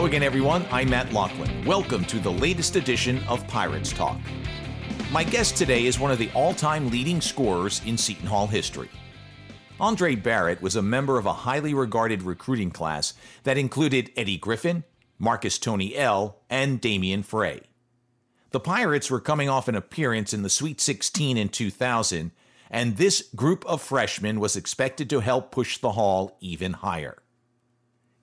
Again, everyone. I'm Matt Loughlin. Welcome to the latest edition of Pirates Talk. My guest today is one of the all time leading scorers in Seton Hall history. Andre Barrett was a member of a highly regarded recruiting class that included Eddie Griffin, Marcus Toney-El., and Damien Frey. The Pirates were coming off an appearance in the Sweet 16 in 2000, and this group of freshmen was expected to help push the Hall even higher.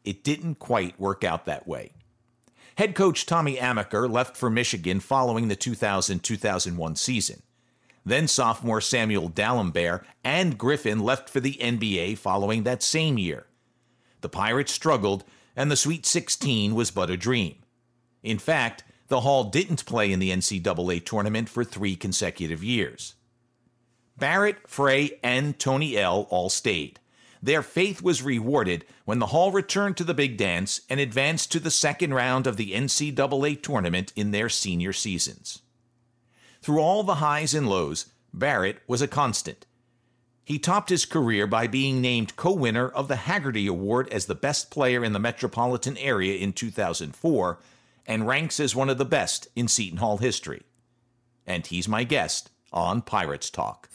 It didn't quite work out that way. Head coach Tommy Amaker left for Michigan following the 2000 2001 season. Then sophomore Samuel Dalembert and Griffin left for the NBA following that same year. The Pirates struggled, and the Sweet 16 was but a dream. In fact, the Hall didn't play in the NCAA tournament for three consecutive years. Barrett, Frey, and Toney-El all stayed. Their faith was rewarded when the Hall returned to the big dance and advanced to the second round of the NCAA tournament in their senior seasons. Through all the highs and lows, Barrett was a constant. He topped his career by being named co winner of the Haggerty Award as the best player in the metropolitan area in 2004 and ranks as one of the best in Seton Hall history. And he's my guest on Pirates Talk.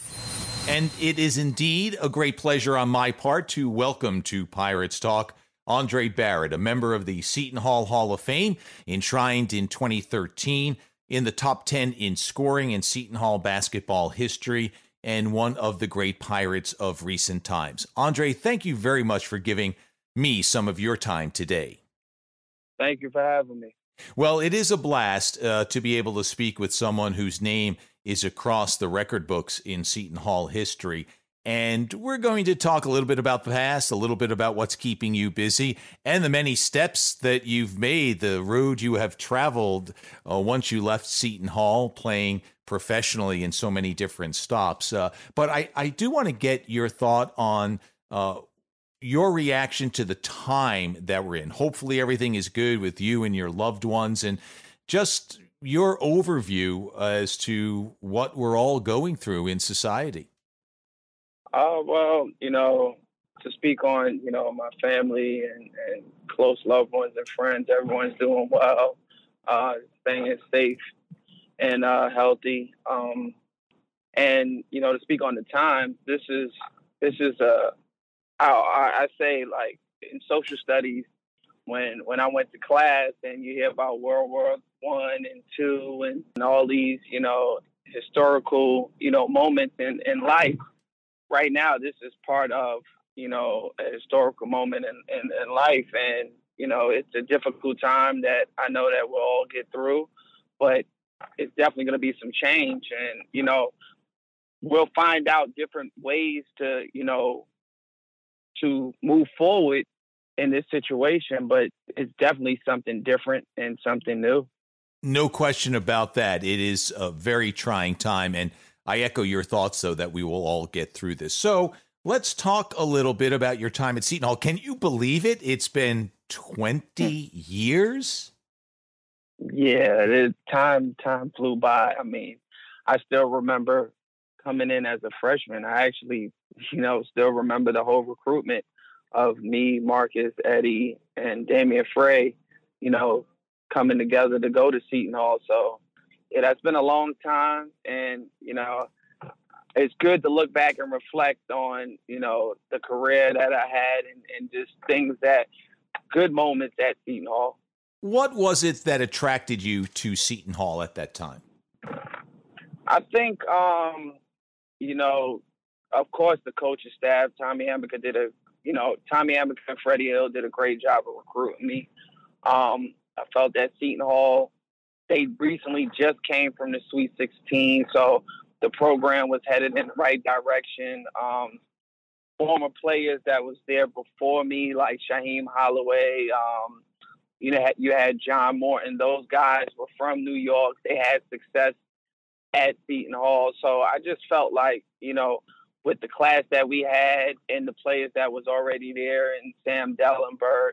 And it is indeed a great pleasure on my part to welcome to Pirates Talk Andre Barrett, a member of the Seton Hall Hall of Fame, enshrined in 2013 in the top 10 in scoring in Seton Hall basketball history and one of the great Pirates of recent times. Andre, thank you very much for giving me some of your time today. Thank you for having me. Well, it is a blast uh, to be able to speak with someone whose name is across the record books in Seton Hall history. And we're going to talk a little bit about the past, a little bit about what's keeping you busy, and the many steps that you've made, the road you have traveled uh, once you left Seton Hall, playing professionally in so many different stops. Uh, but I, I do want to get your thought on uh, your reaction to the time that we're in. Hopefully, everything is good with you and your loved ones, and just your overview as to what we're all going through in society. Uh, well, you know, to speak on, you know, my family and, and close loved ones and friends, everyone's doing well, uh, staying safe and uh, healthy. Um, and you know, to speak on the time, this is this is a I, I say like in social studies when when I went to class and you hear about World War One and Two and, and all these you know historical you know moments in in life. Right now this is part of you know a historical moment in, in, in life. And you know it's a difficult time that i know that we'll all get through but it's definitely going to be some change. And you know we'll find out different ways to you know to move forward in this situation but it's definitely something different and something new no question about that it is a very trying time and I echo your thoughts, though, that we will all get through this. So let's talk a little bit about your time at Seton Hall. Can you believe it? It's been 20 years? Yeah, the time time flew by. I mean, I still remember coming in as a freshman. I actually, you know, still remember the whole recruitment of me, Marcus, Eddie, and Damian Frey, you know, coming together to go to Seton Hall. So it has been a long time, and you know, it's good to look back and reflect on you know the career that I had and, and just things that good moments at Seton Hall. What was it that attracted you to Seton Hall at that time? I think, um, you know, of course, the coaching staff, Tommy Amaker did a, you know, Tommy Amaker and Freddie Hill did a great job of recruiting me. Um, I felt that Seton Hall they recently just came from the Sweet 16, so the program was headed in the right direction. Um, former players that was there before me, like Shaheen Holloway, um, you know, you had John Morton. Those guys were from New York. They had success at Seton Hall. So I just felt like, you know, with the class that we had and the players that was already there, and Sam Dalembert,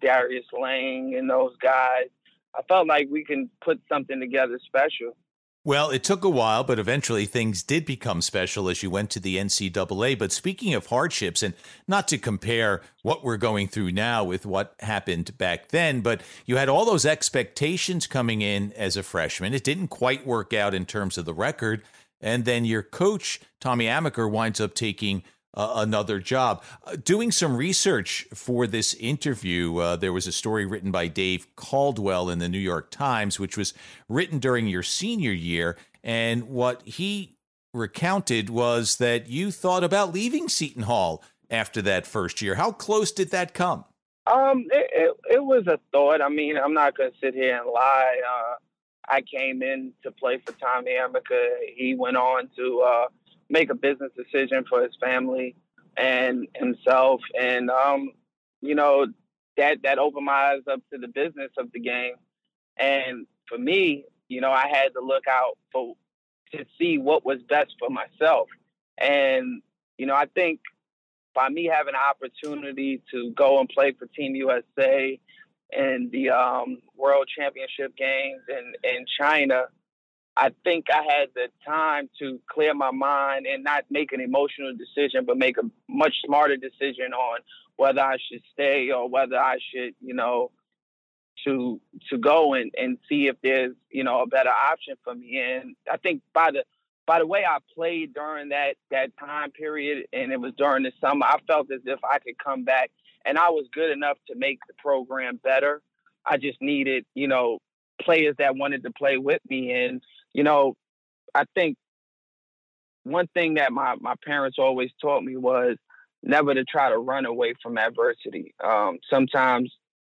Darius Lane, and those guys, I felt like we can put something together special. Well, it took a while, but eventually things did become special as you went to the NCAA. But speaking of hardships, and not to compare what we're going through now with what happened back then, but you had all those expectations coming in as a freshman. It didn't quite work out in terms of the record. And then your coach, Tommy Amaker, winds up taking uh, another job. Uh, doing some research for this interview, uh, there was a story written by Dave Caldwell in the New York Times, which was written during your senior year. And what he recounted was that you thought about leaving Seton Hall after that first year. How close did that come? Um, it, it, it was a thought. I mean, I'm not going to sit here and lie. I came in to play for Tommy Amaker. He went on to uh, make a business decision for his family and himself. And um, you know, that that opened my eyes up to the business of the game. And for me, you know, I had to look out for to see what was best for myself. And, you know, I think by me having an opportunity to go and play for Team USA in the um, World Championship games in, in China, I think I had the time to clear my mind and not make an emotional decision, but make a much smarter decision on whether I should stay or whether I should, you know, to to go and, and see if there's, you know, a better option for me. And I think by the by the way I played during that that time period and it was during the summer, I felt as if I could come back and I was good enough to make the program better. I just needed, you know, players that wanted to play with me and you know, I think one thing that my, my parents always taught me was never to try to run away from adversity. Um, sometimes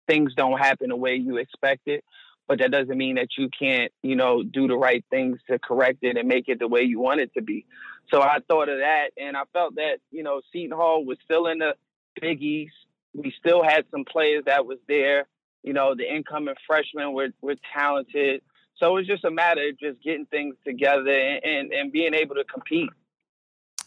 things don't happen the way you expect it, but that doesn't mean that you can't, you know, do the right things to correct it and make it the way you want it to be. So I thought of that, and I felt that, you know, Seton Hall was still in the Big East. We still had some players that was there. You know, the incoming freshmen were were talented. So it's just a matter of just getting things together and, and, and being able to compete.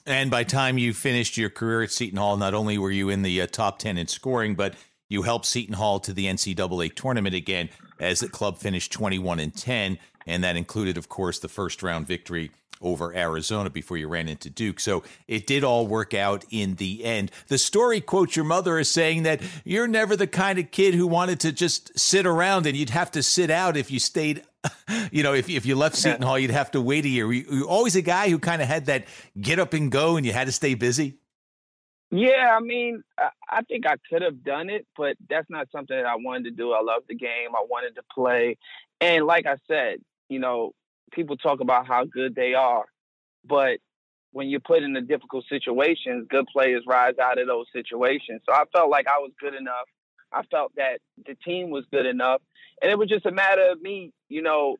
And by time you finished your career at Seton Hall, not only were you in the uh, top 10 in scoring, but you helped Seton Hall to the NCAA tournament again as the club finished 21 and 10. And that included, of course, the first round victory over Arizona before you ran into Duke. So it did all work out in the end. The story quotes your mother as saying that you're never the kind of kid who wanted to just sit around and you'd have to sit out if you stayed. You know, if, if you left Seton Hall, you'd have to wait a year. Were you, were you always a guy who kind of had that get up and go and you had to stay busy? Yeah, I mean, I think I could have done it, but that's not something that I wanted to do. I love the game. I wanted to play. And like I said, you know, people talk about how good they are, but when you're put in the difficult situations, good players rise out of those situations. So I felt like I was good enough. I felt that the team was good enough. And it was just a matter of me, you know,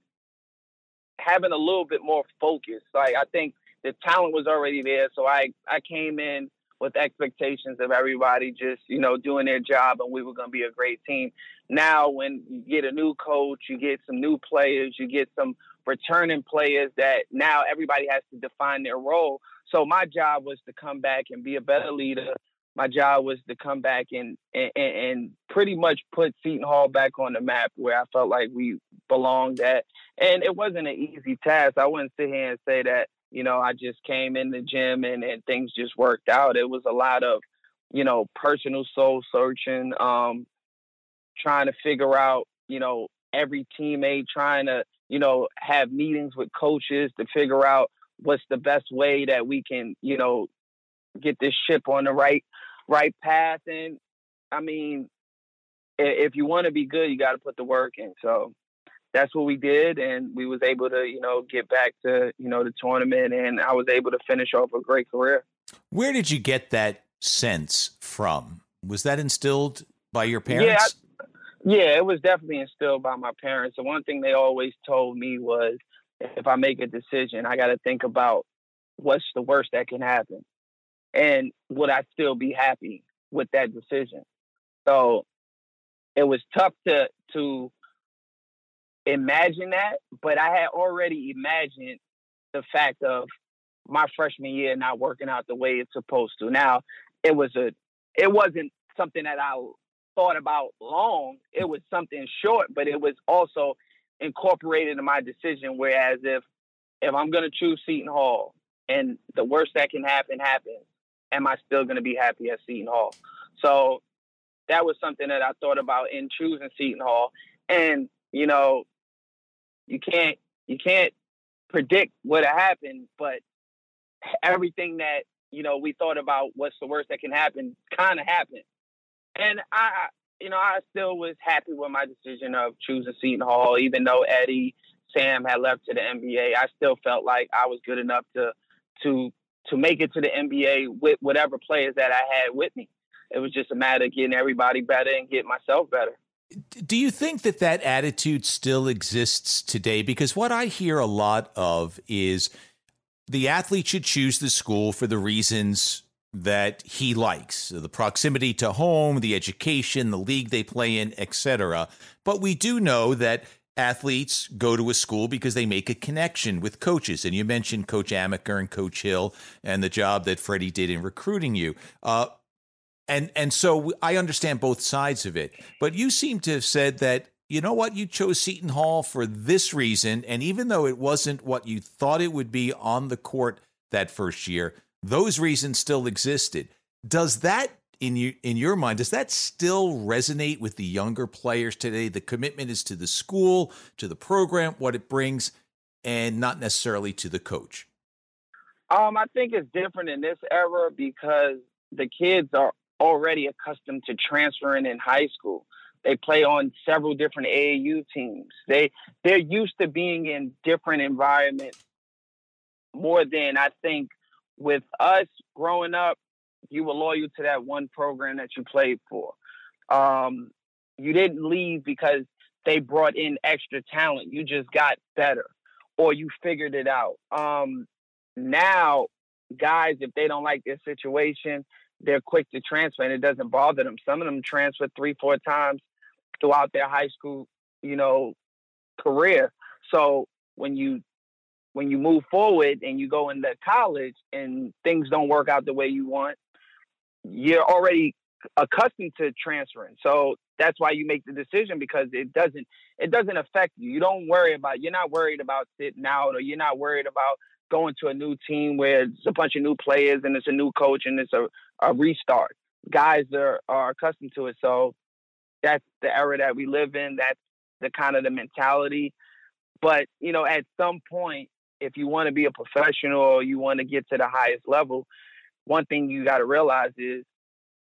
having a little bit more focus. Like I think the talent was already there. So I, I came in with expectations of everybody just, you know, doing their job and we were going to be a great team. Now, when you get a new coach, you get some new players, you get some returning players that now everybody has to define their role. So my job was to come back and be a better leader. My job was to come back and, and and pretty much put Seton Hall back on the map where I felt like we belonged at. And it wasn't an easy task. I wouldn't sit here and say that, you know, I just came in the gym and, and things just worked out. It was a lot of, you know, personal soul searching, um, trying to figure out, you know, every teammate, trying to you know, have meetings with coaches to figure out what's the best way that we can, you know, get this ship on the right right path. And I mean, if you want to be good, you got to put the work in. So that's what we did, and we was able to, you know, get back to, you know, the tournament, and I was able to finish off a great career. Where did you get that sense from? Was that instilled by your parents? Yeah, it was definitely instilled by my parents. The one thing they always told me was if I make a decision, I got to think about what's the worst that can happen. And would I still be happy with that decision? So it was tough to to imagine that, but I had already imagined the fact of my freshman year not working out the way it's supposed to. Now, it was a it wasn't something that I thought about long. It was something short, but it was also incorporated in my decision. Whereas if if I'm going to choose Seton Hall and the worst that can happen happens, am I still going to be happy at Seton Hall? So that was something that I thought about in choosing Seton Hall. And, you know, you can't you can't predict what happened, but everything that, you know, we thought about what's the worst that can happen kind of happened. And I you know, I still was happy with my decision of choosing Seton Hall, even though Eddie Sam had left to the NBA. I still felt like I was good enough to to to make it to the NBA with whatever players that I had with me. It was just a matter of getting everybody better and getting myself better. Do you think that that attitude still exists today? Because what I hear a lot of is the athlete should choose the school for the reasons that he likes the proximity to home, the education, the league they play in, etc. But we do know that athletes go to a school because they make a connection with coaches. And you mentioned Coach Amaker and Coach Hill and the job that Freddie did in recruiting you. Uh, and and so I understand both sides of it. But you seem to have said that you know what you chose Seton Hall for this reason, and even though it wasn't what you thought it would be on the court that first year, those reasons still existed. Does that in you in your mind does that still resonate with the younger players today? The commitment is to the school to the program what it brings and not necessarily to the coach? Um i think it's different in this era because the kids are already accustomed to transferring in high school. They play on several different AAU teams. They they're used to being in different environments more than i think with us growing up you were loyal to that one program that you played for. Um, you didn't leave because they brought in extra talent. You just got better or you figured it out. Um, now, guys, if they don't like their situation, they're quick to transfer and it doesn't bother them. Some of them transfer three, four times throughout their high school, you know, career. So when you when you move forward and you go into college and things don't work out the way you want, you're already accustomed to transferring. So that's why you make the decision because it doesn't it doesn't affect you. You don't worry about you're not worried about sitting out or you're not worried about going to a new team where it's a bunch of new players and it's a new coach and it's a, a restart. Guys are, are accustomed to it. So that's the era that we live in. That's the kind of the mentality. But, you know, at some point, if you want to be a professional or you want to get to the highest level, one thing you got to realize is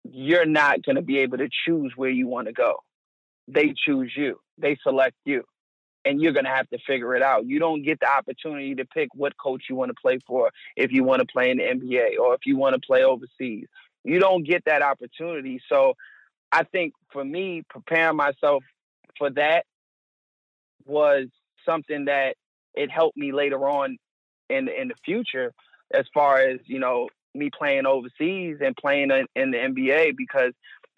you're not going to be able to choose where you want to go. They choose you, they select you, and you're going to have to figure it out. You don't get the opportunity to pick what coach you want to play for if you want to play in the NBA or if you want to play overseas. You don't get that opportunity. So I think for me, preparing myself for that was something that it helped me later on in in the future as far as you know me playing overseas and playing in, the NBA because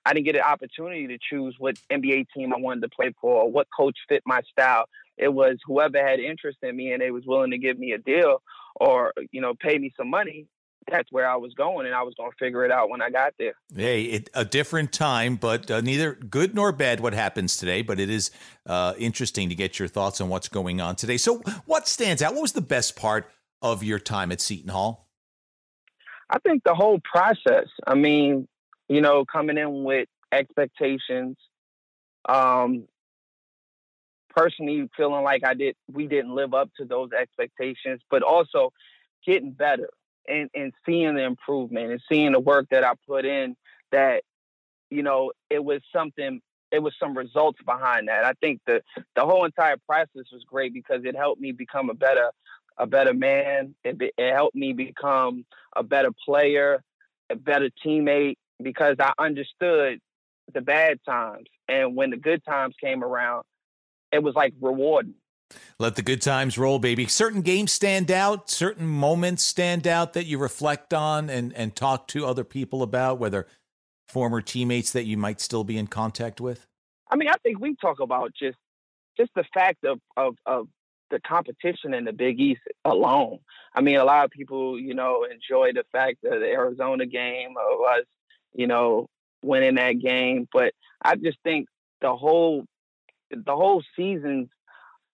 I didn't get an opportunity to choose what NBA team I wanted to play for or what coach fit my style. It was whoever had interest in me and they was willing to give me a deal or you know pay me some money. That's where I was going, and I was going to figure it out when I got there. Hey, it, a different time, but uh, neither good nor bad what happens today. But it is uh, interesting to get your thoughts on what's going on today. So, what stands out? What was the best part of your time at Seton Hall? I think the whole process. I mean, you know, coming in with expectations, um, personally feeling like I did we didn't live up to those expectations, but also getting better and, and seeing the improvement and seeing the work that I put in that, you know, it was something it was some results behind that. I think the the whole entire process was great because it helped me become a better a better man. It, it helped me become a better player, a better teammate because I understood the bad times. And when the good times came around, it was like rewarding. Let the good times roll, baby. Certain games stand out, certain moments stand out that you reflect on and, and talk to other people about, whether former teammates that you might still be in contact with? I mean, I think we talk about just just the fact of of, of the competition in the Big East alone. I mean, a lot of people, you know, enjoy the fact that the Arizona game of us, you know, winning that game. But I just think the whole the whole seasons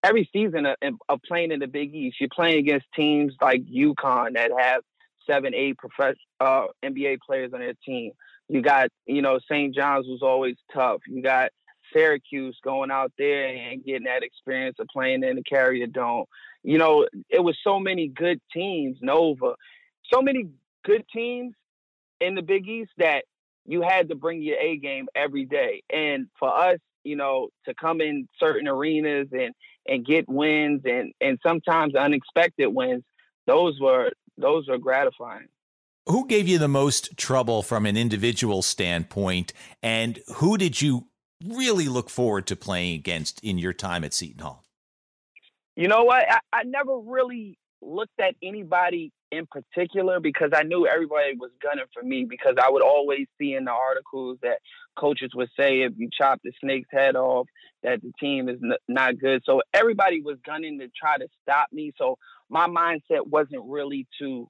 every season of, of, playing in the Big East, you're playing against teams like UConn that have seven, eight professional uh, NBA players on their team. You got, you know, St. John's was always tough. You got Syracuse going out there and getting that experience of playing in the Carrier Dome. You know, it was so many good teams, Nova, so many good teams in the Big East that you had to bring your A game every day. And for us, you know, to come in certain arenas and and get wins and and sometimes unexpected wins, those were those were gratifying. Who gave you the most trouble from an individual standpoint, and who did you really look forward to playing against in your time at Seton Hall? You know what? I, I never really looked at anybody in particular because I knew everybody was gunning for me because I would always see in the articles that coaches would say if you chop the snake's head off that the team is n- not good. So everybody was gunning to try to stop me. So my mindset wasn't really to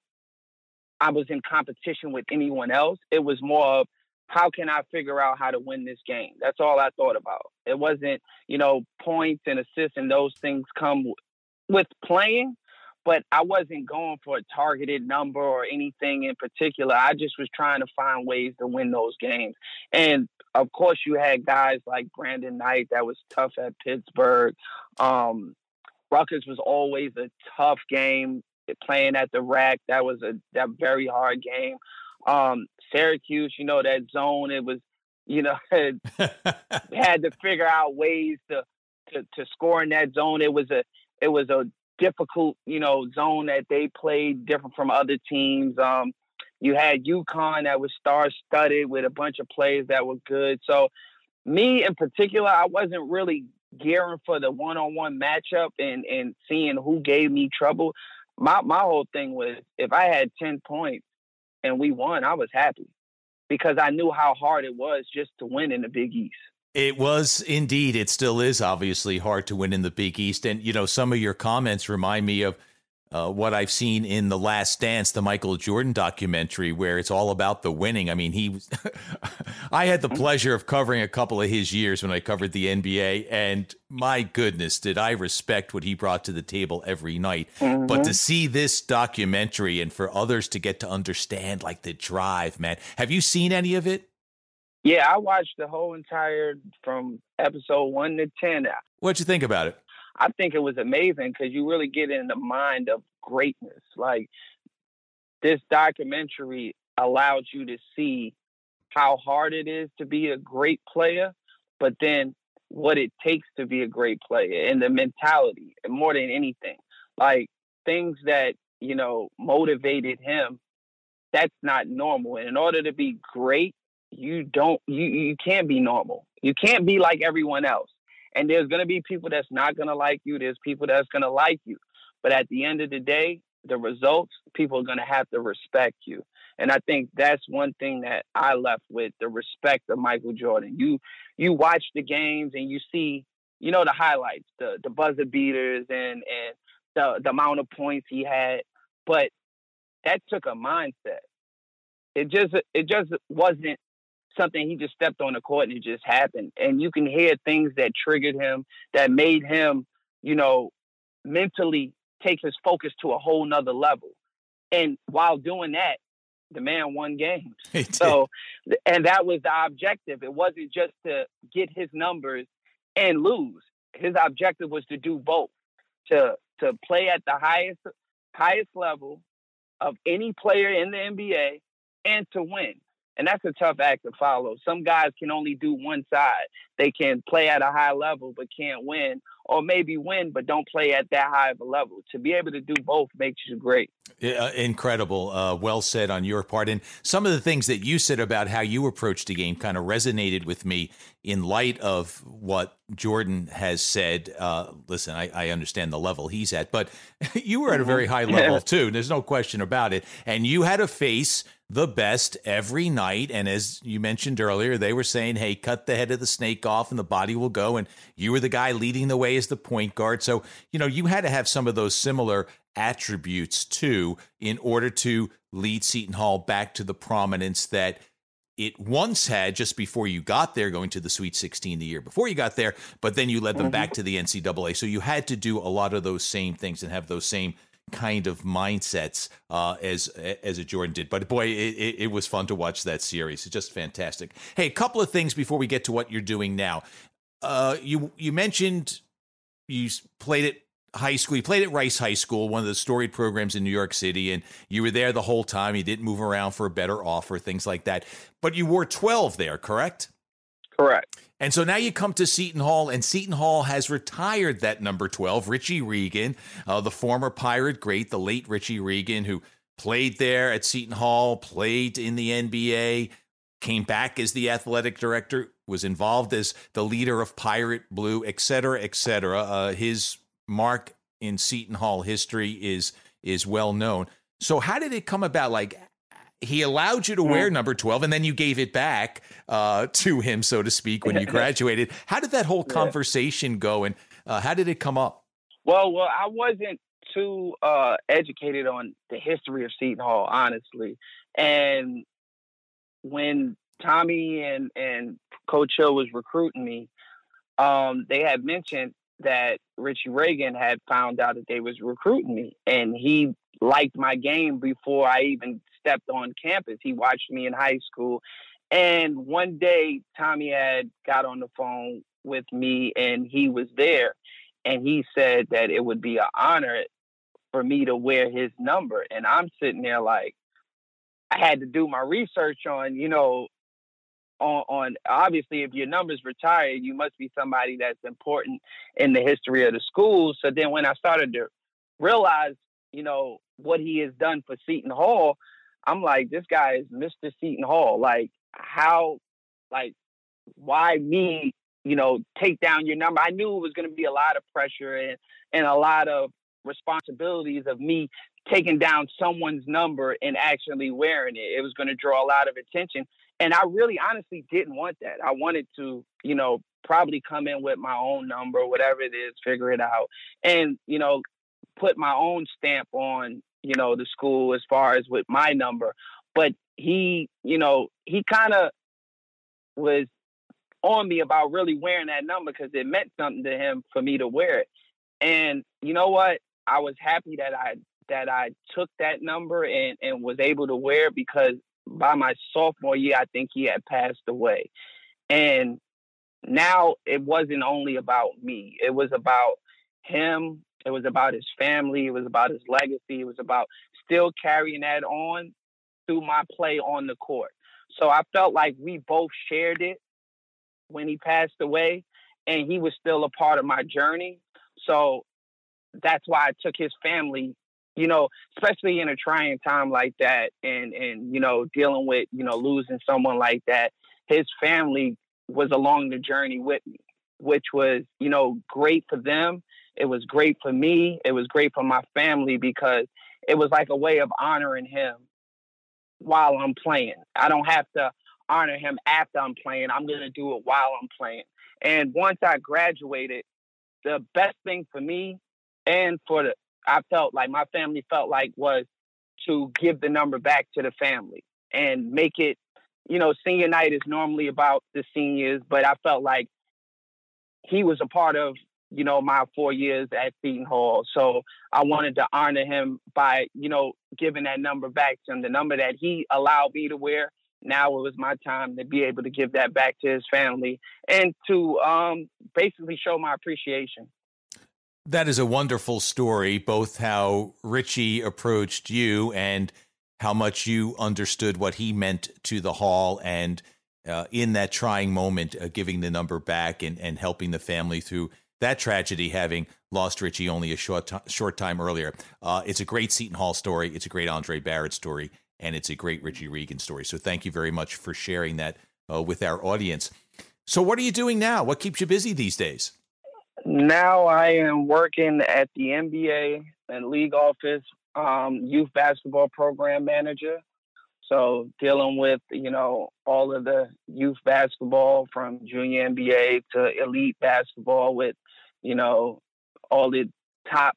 I was in competition with anyone else. It was more of how can I figure out how to win this game? That's all I thought about. It wasn't, you know, points and assists and those things come with playing, but I wasn't going for a targeted number or anything in particular. I just was trying to find ways to win those games. And of course, you had guys like Brandin Knight that was tough at Pittsburgh. Um, Rutgers was always a tough game playing at the rack. That was a that very hard game. Um, Syracuse, you know, that zone, it was, you know, had to figure out ways to, to to score in that zone. It was a it was a difficult, you know, zone that they played different from other teams. Um, you had UConn that was star studded with a bunch of players that were good. So me in particular, I wasn't really gearing for the one on one matchup and, and seeing who gave me trouble. My my whole thing was if I had ten points and we won, I was happy because I knew how hard it was just to win in the Big East. It was indeed. It still is obviously hard to win in the Big East. And, you know, some of your comments remind me of uh, what I've seen in The Last Dance, the Michael Jordan documentary, where it's all about the winning. I mean, he was, I had the mm-hmm. pleasure of covering a couple of his years when I covered the NBA, and my goodness, did I respect what he brought to the table every night. Mm-hmm. But to see this documentary and for others to get to understand like the drive, man, have you seen any of it? Yeah, I watched the whole entire from episode one to ten. What'd you think about it? I think it was amazing because you really get in the mind of greatness. Like this documentary allowed you to see how hard it is to be a great player, but then what it takes to be a great player and the mentality and more than anything. Like things that, you know, motivated him, that's not normal. And in order to be great, you don't you you can't be normal. You can't be like everyone else. And there's going to be people that's not going to like you. There's people that's going to like you. But at the end of the day, the results, people are going to have to respect you. And I think that's one thing that I left with the respect of Michael Jordan. You you watch the games and you see, you know, the highlights, the the buzzer beaters and and the the amount of points he had, but that took a mindset. It just it just wasn't something he just stepped on the court and it just happened. And you can hear things that triggered him, that made him, you know, mentally take his focus to a whole nother level. And while doing that, the man won games. So, and that was the objective. It wasn't just to get his numbers and lose. His objective was to do both, to to play at the highest highest level of any player in the NBA and to win. And that's a tough act to follow. Some guys can only do one side. They can play at a high level but can't win, or maybe win but don't play at that high of a level. To be able to do both makes you great. Uh, incredible. Uh, well said on your part. And some of the things that you said about how you approached the game kind of resonated with me in light of what Jordan has said. Uh, listen, I, I, understand the level he's at, but you were at a very high level too. There's no question about it. And you had a face the best every night. And as you mentioned earlier, they were saying, hey, cut the head of the snake off and the body will go. And you were the guy leading the way as the point guard. So, you know, you had to have some of those similar attributes too in order to lead Seton Hall back to the prominence that it once had just before you got there, going to the Sweet 16 the year before you got there, but then you led them mm-hmm. back to the NCAA. So you had to do a lot of those same things and have those same kind of mindsets uh, as as a Jordan did. But boy, it, it, was fun to watch that series. It's just fantastic. Hey, a couple of things before we get to what you're doing now. Uh, you you mentioned you played at high school. You played at Rice High School, one of the storied programs in New York City, and you were there the whole time. You didn't move around for a better offer, things like that. But you wore 12 there, correct? Correct. And so now you come to Seton Hall, and Seton Hall has retired that number 12, Richie Regan, uh, the former Pirate great, the late Richie Regan, who played there at Seton Hall, played in the NBA, came back as the athletic director, was involved as the leader of Pirate Blue, et cetera, et cetera. Uh, his mark in Seton Hall history is is well known. So how did it come about? Like he allowed you to wear number 12 and then you gave it back uh, to him so to speak when you graduated. How did that whole conversation go and uh, how did it come up? Well well i wasn't too uh, educated on the history of seton hall honestly. And when tommy and and coach hill was recruiting me um, they had mentioned that richie Regan had found out that they was recruiting me and he liked my game before i even stepped on campus. He watched me in high school. And one day, Tommy had got on the phone with me and he was there. And he said that it would be an honor for me to wear his number. And I'm sitting there like, I had to do my research on, you know, on, on obviously if your number's retired, you must be somebody that's important in the history of the school. So then when I started to realize, you know, what he has done for Seton Hall, I'm like, this guy is Mr. Seton Hall. Like, how, like, why me, you know, take down your number? I knew it was going to be a lot of pressure and, and a lot of responsibilities of me taking down someone's number and actually wearing it. It was going to draw a lot of attention. And I really honestly didn't want that. I wanted to, you know, probably come in with my own number, whatever it is, figure it out. And, you know, put my own stamp on you know, the school as far as with my number. But he, you know, he kind of was on me about really wearing that number because it meant something to him for me to wear it. And you know what? I was happy that I that I took that number and and was able to wear it because by my sophomore year, I think he had passed away. And now it wasn't only about me. It was about him it was about his family. It was about his legacy. It was about still carrying that on through my play on the court. So I felt like we both shared it when he passed away, and he was still a part of my journey. So that's why I took his family, you know, especially in a trying time like that, and and you know, dealing with you know losing someone like that. His family was along the journey with me, which was you know great for them it was great for me. It was great for my family because it was like a way of honoring him while I'm playing. I don't have to honor him after I'm playing. I'm going to do it while I'm playing. And once I graduated, the best thing for me and for the I felt like my family felt like was to give the number back to the family and make it, you know, senior night is normally about the seniors, but I felt like he was a part of you know, my four years at Seton Hall. So I wanted to honor him by, you know, giving that number back to him, the number that he allowed me to wear. Now it was my time to be able to give that back to his family and to um, basically show my appreciation. That is a wonderful story, both how Richie approached you and how much you understood what he meant to the hall and uh, in that trying moment, uh, giving the number back and, and helping the family through that tragedy having lost Richie only a short t- short time earlier. Uh, it's a great Seton Hall story. It's a great Andre Barrett story, and it's a great Richie Regan story. So thank you very much for sharing that uh, with our audience. So what are you doing now? What keeps you busy these days? Now I am working at the NBA and league office, um, youth basketball program manager. So dealing with, you know, all of the youth basketball from junior NBA to elite basketball with you know, all the top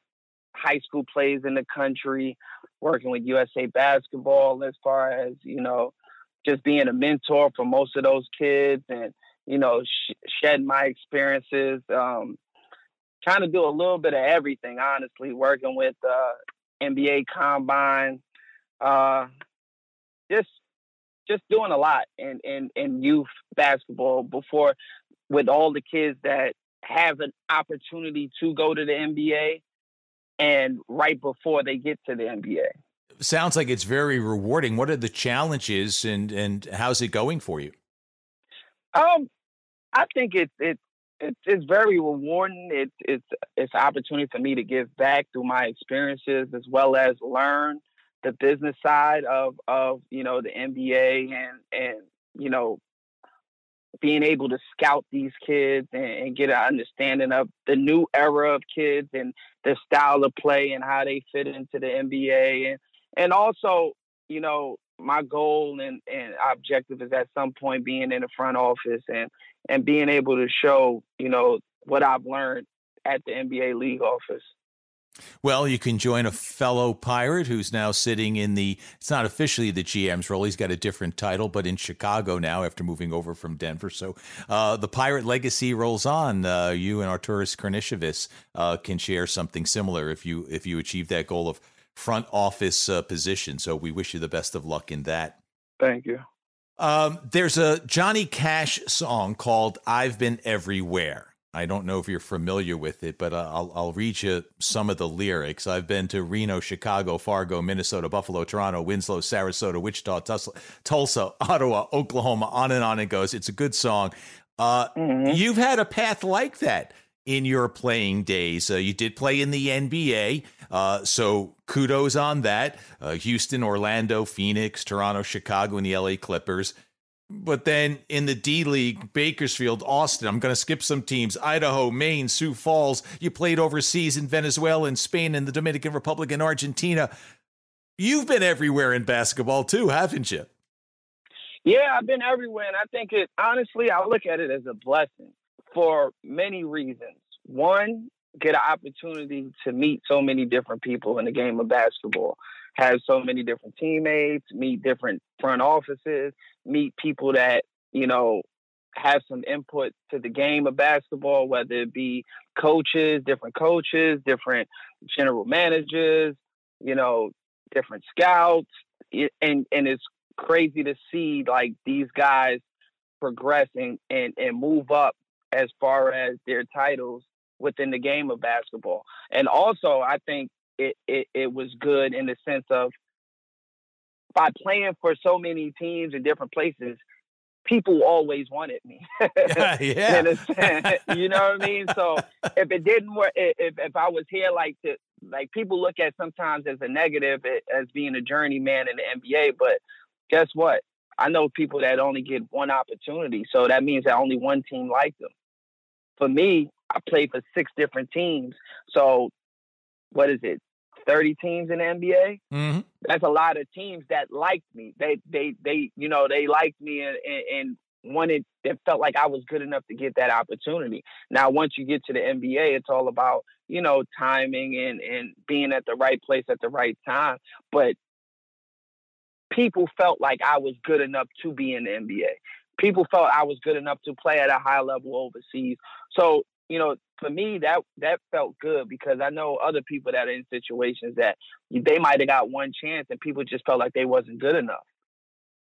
high school plays in the country, working with USA Basketball as far as, you know, just being a mentor for most of those kids and you know sh- shed my experiences um, trying to do a little bit of everything honestly working with uh, nba combine uh, just just doing a lot in, in in youth basketball before with all the kids that have an opportunity to go to the NBA and right before they get to the NBA. Sounds like it's very rewarding. What are the challenges and and how's it going for you? Um, I think it's it's it's, it's very rewarding. It's it's it's an opportunity for me to give back through my experiences as well as learn the business side of of you know the NBA and and you know being able to scout these kids and, and, get an understanding of the new era of kids and their style of play and how they fit into the NBA and and also you know my goal and, and objective is at some point being in the front office and and being able to show you know what I've learned at the NBA league office. Well, you can join a fellow pirate who's now sitting in the, it's not officially the GM's role. He's got a different title, but in Chicago now after moving over from Denver. So uh, the pirate legacy rolls on. Uh, you and Arturas Karnisovas uh, can share something similar if you if you achieve that goal of front office uh, position. So we wish you the best of luck in that. Thank you. Um, there's a Johnny Cash song called I've Been Everywhere. I don't know if you're familiar with it, but uh, I'll, I'll read you some of the lyrics. I've been to Reno, Chicago, Fargo, Minnesota, Buffalo, Toronto, Winslow, Sarasota, Wichita, Tulsa, Ottawa, Oklahoma, on and on it goes. It's a good song. Uh, mm-hmm. You've had a path like that in your playing days. Uh, you did play in the NBA, uh, so kudos on that. Uh, Houston, Orlando, Phoenix, Toronto, Chicago, and the LA Clippers. But then in the D League, Bakersfield, Austin, I'm going to skip some teams Idaho, Maine, Sioux Falls. You played overseas in Venezuela and Spain and the Dominican Republic and Argentina. You've been everywhere in basketball too, haven't you? Yeah, I've been everywhere. And I think it, honestly, I look at it as a blessing for many reasons. One, get an opportunity to meet so many different people in the game of basketball have so many different teammates, meet different front offices, meet people that, you know, have some input to the game of basketball, whether it be coaches, different coaches, different general managers, you know, different scouts. And and it's crazy to see like these guys progressing and, and move up as far as their titles within the game of basketball. And also I think it, it, it was good in the sense of by playing for so many teams in different places, people always wanted me. yeah. you know what I mean? So if it didn't work, if, if I was here, like to, like people look at sometimes as a negative eh, as being a journeyman in the NBA, but guess what? I know people that only get one opportunity. So that means that only one team liked them. For me, I played for six different teams. So what is it, 30 teams in the NBA? Mm-hmm. That's a lot of teams that liked me. They, they, they, you know, they liked me and, and, wanted, it felt like I was good enough to get that opportunity. Now, once you get to the NBA, it's all about, you know, timing and, and being at the right place at the right time. But people felt like I was good enough to be in the NBA. People felt I was good enough to play at a high level overseas. So you know, for me that that felt good because I know other people that are in situations that they might have got one chance and people just felt like they wasn't good enough.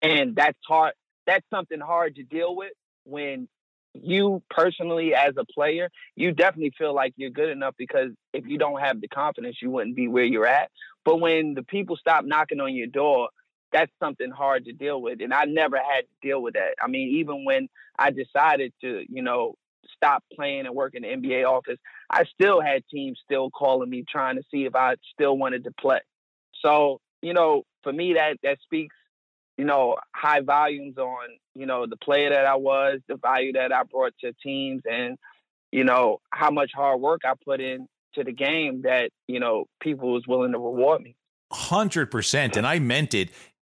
And that's hard that's something hard to deal with when you personally as a player, you definitely feel like you're good enough because if you don't have the confidence, you wouldn't be where you're at. But when the people stop knocking on your door, that's something hard to deal with. And I never had to deal with that. I mean, even when I decided to, you know, stop playing and work in the NBA office, I still had teams still calling me trying to see if I still wanted to play. So, you know, for me that that speaks, you know, high volumes on, you know, the player that I was, the value that I brought to teams and, you know, how much hard work I put in to the game that, you know, people was willing to reward me. 100%. And I meant it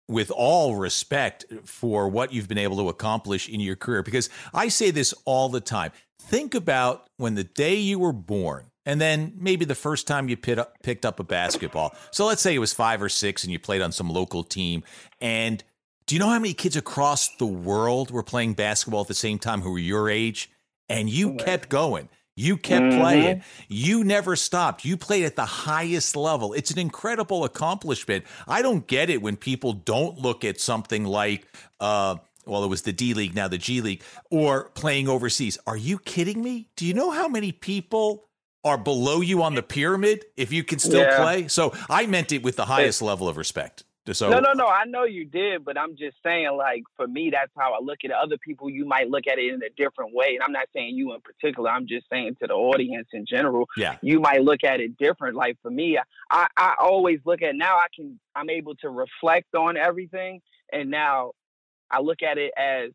with all respect for what you've been able to accomplish in your career because I say this all the time. Think about when the day you were born and then maybe the first time you up, picked up a basketball. So let's say it was five or six and you played on some local team and Do you know how many kids across the world were playing basketball at the same time who were your age? And you oh, kept going. You kept mm-hmm. playing. You never stopped. You played at the highest level. It's an incredible accomplishment. I don't get it when people don't look at something like, uh, well, it was the D League, now the G League, or playing overseas. Are you kidding me? Do you know how many people are below you on the pyramid if you can still yeah. play? So I meant it with the highest level of respect. So no, no, no. I know you did, but I'm just saying, like for me, that's how I look at it. Other people, you might look at it in a different way, and I'm not saying you in particular. I'm just saying to the audience in general. Yeah, you might look at it different. Like for me, I I always look at now. I can I'm able to reflect on everything, and now I look at it as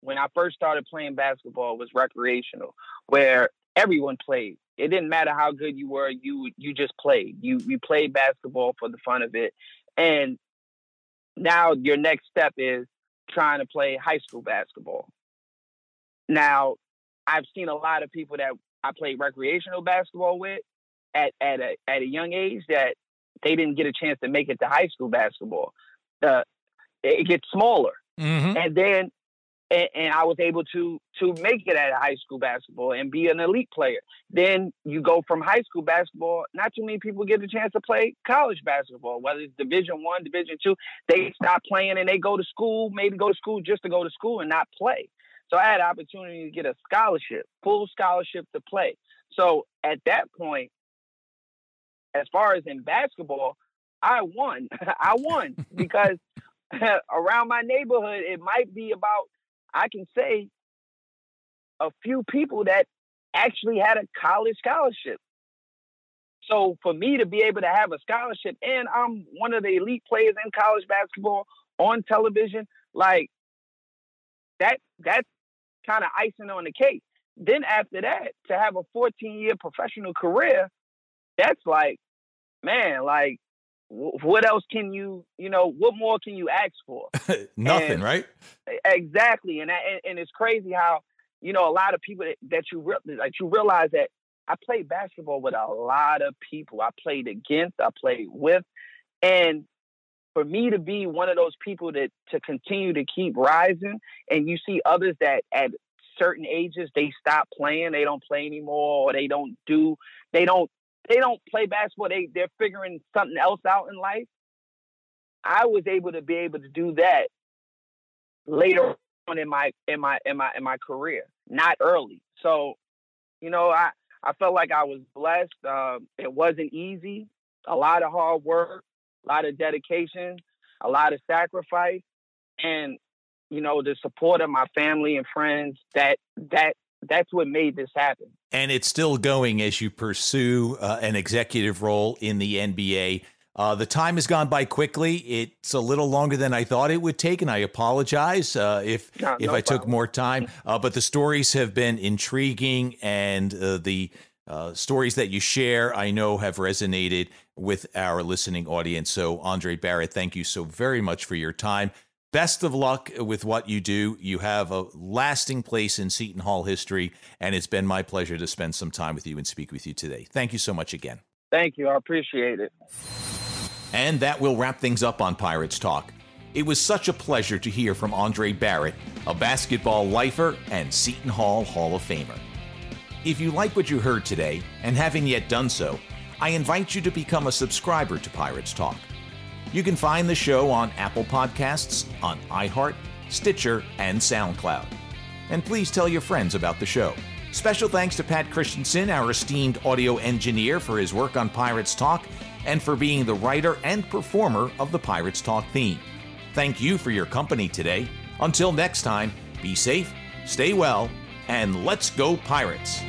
when I first started playing basketball was recreational, where everyone played. It didn't matter how good you were, you you just played. You you played basketball for the fun of it. And now your next step is trying to play high school basketball. Now, I've seen a lot of people that I played recreational basketball with at at a at a young age that they didn't get a chance to make it to high school basketball. Uh, it gets smaller, mm-hmm. and then and, and, I was able to to make it at high school basketball and be an elite player. Then you go from high school basketball. Not too many people get a chance to play college basketball, whether it's Division One, Division Two. They stop playing and they go to school, maybe go to school just to go to school and not play. So I had opportunity to get a scholarship, full scholarship to play. So at that point, as far as in basketball, I won. I won because around my neighborhood, it might be about I can say a few people that actually had a college scholarship. So for me to be able to have a scholarship and I'm one of the elite players in college basketball on television, like that that's kind of icing on the cake. Then after that, to have a 14 year professional career, that's like, man, like what else can you you know what more can you ask for? Nothing and, right? exactly and, and and it's crazy how you know a lot of people that, that you re- like you realize that i played basketball with a lot of people. I played against i played with and for me to be one of those people that to continue to keep rising and you see others that at certain ages they stop playing they don't play anymore or they don't do they don't they don't play basketball. They they're figuring something else out in life. I was able to be able to do that later on in my in my in my in my career, not early. So, you know, I I felt like I was blessed. Uh, it wasn't easy. A lot of hard work, a lot of dedication, a lot of sacrifice, and you know the support of my family and friends. That that that's what made this happen. And it's still going as you pursue uh, an executive role in the NBA. Uh, the time has gone by quickly. It's a little longer than I thought it would take, and I apologize uh, if no, if no I problem. took more time. Uh, but the stories have been intriguing, and uh, the uh, stories that you share, I know, have resonated with our listening audience. So, Andre Barrett, thank you so very much for your time. Best of luck with what you do. You have a lasting place in Seton Hall history, and it's been my pleasure to spend some time with you and speak with you today. Thank you so much again. Thank you. I appreciate it. And that will wrap things up on Pirates Talk. It was such a pleasure to hear from Andre Barrett, a basketball lifer and Seton Hall Hall of Famer. If you like what you heard today and haven't yet done so, I invite you to become a subscriber to Pirates Talk. You can find the show on Apple Podcasts, on iHeart, Stitcher, and SoundCloud. And please tell your friends about the show. Special thanks to Pat Christensen, our esteemed audio engineer, for his work on Pirates Talk and for being the writer and performer of the Pirates Talk theme. Thank you for your company today. Until next time, be safe, stay well, and let's go, Pirates!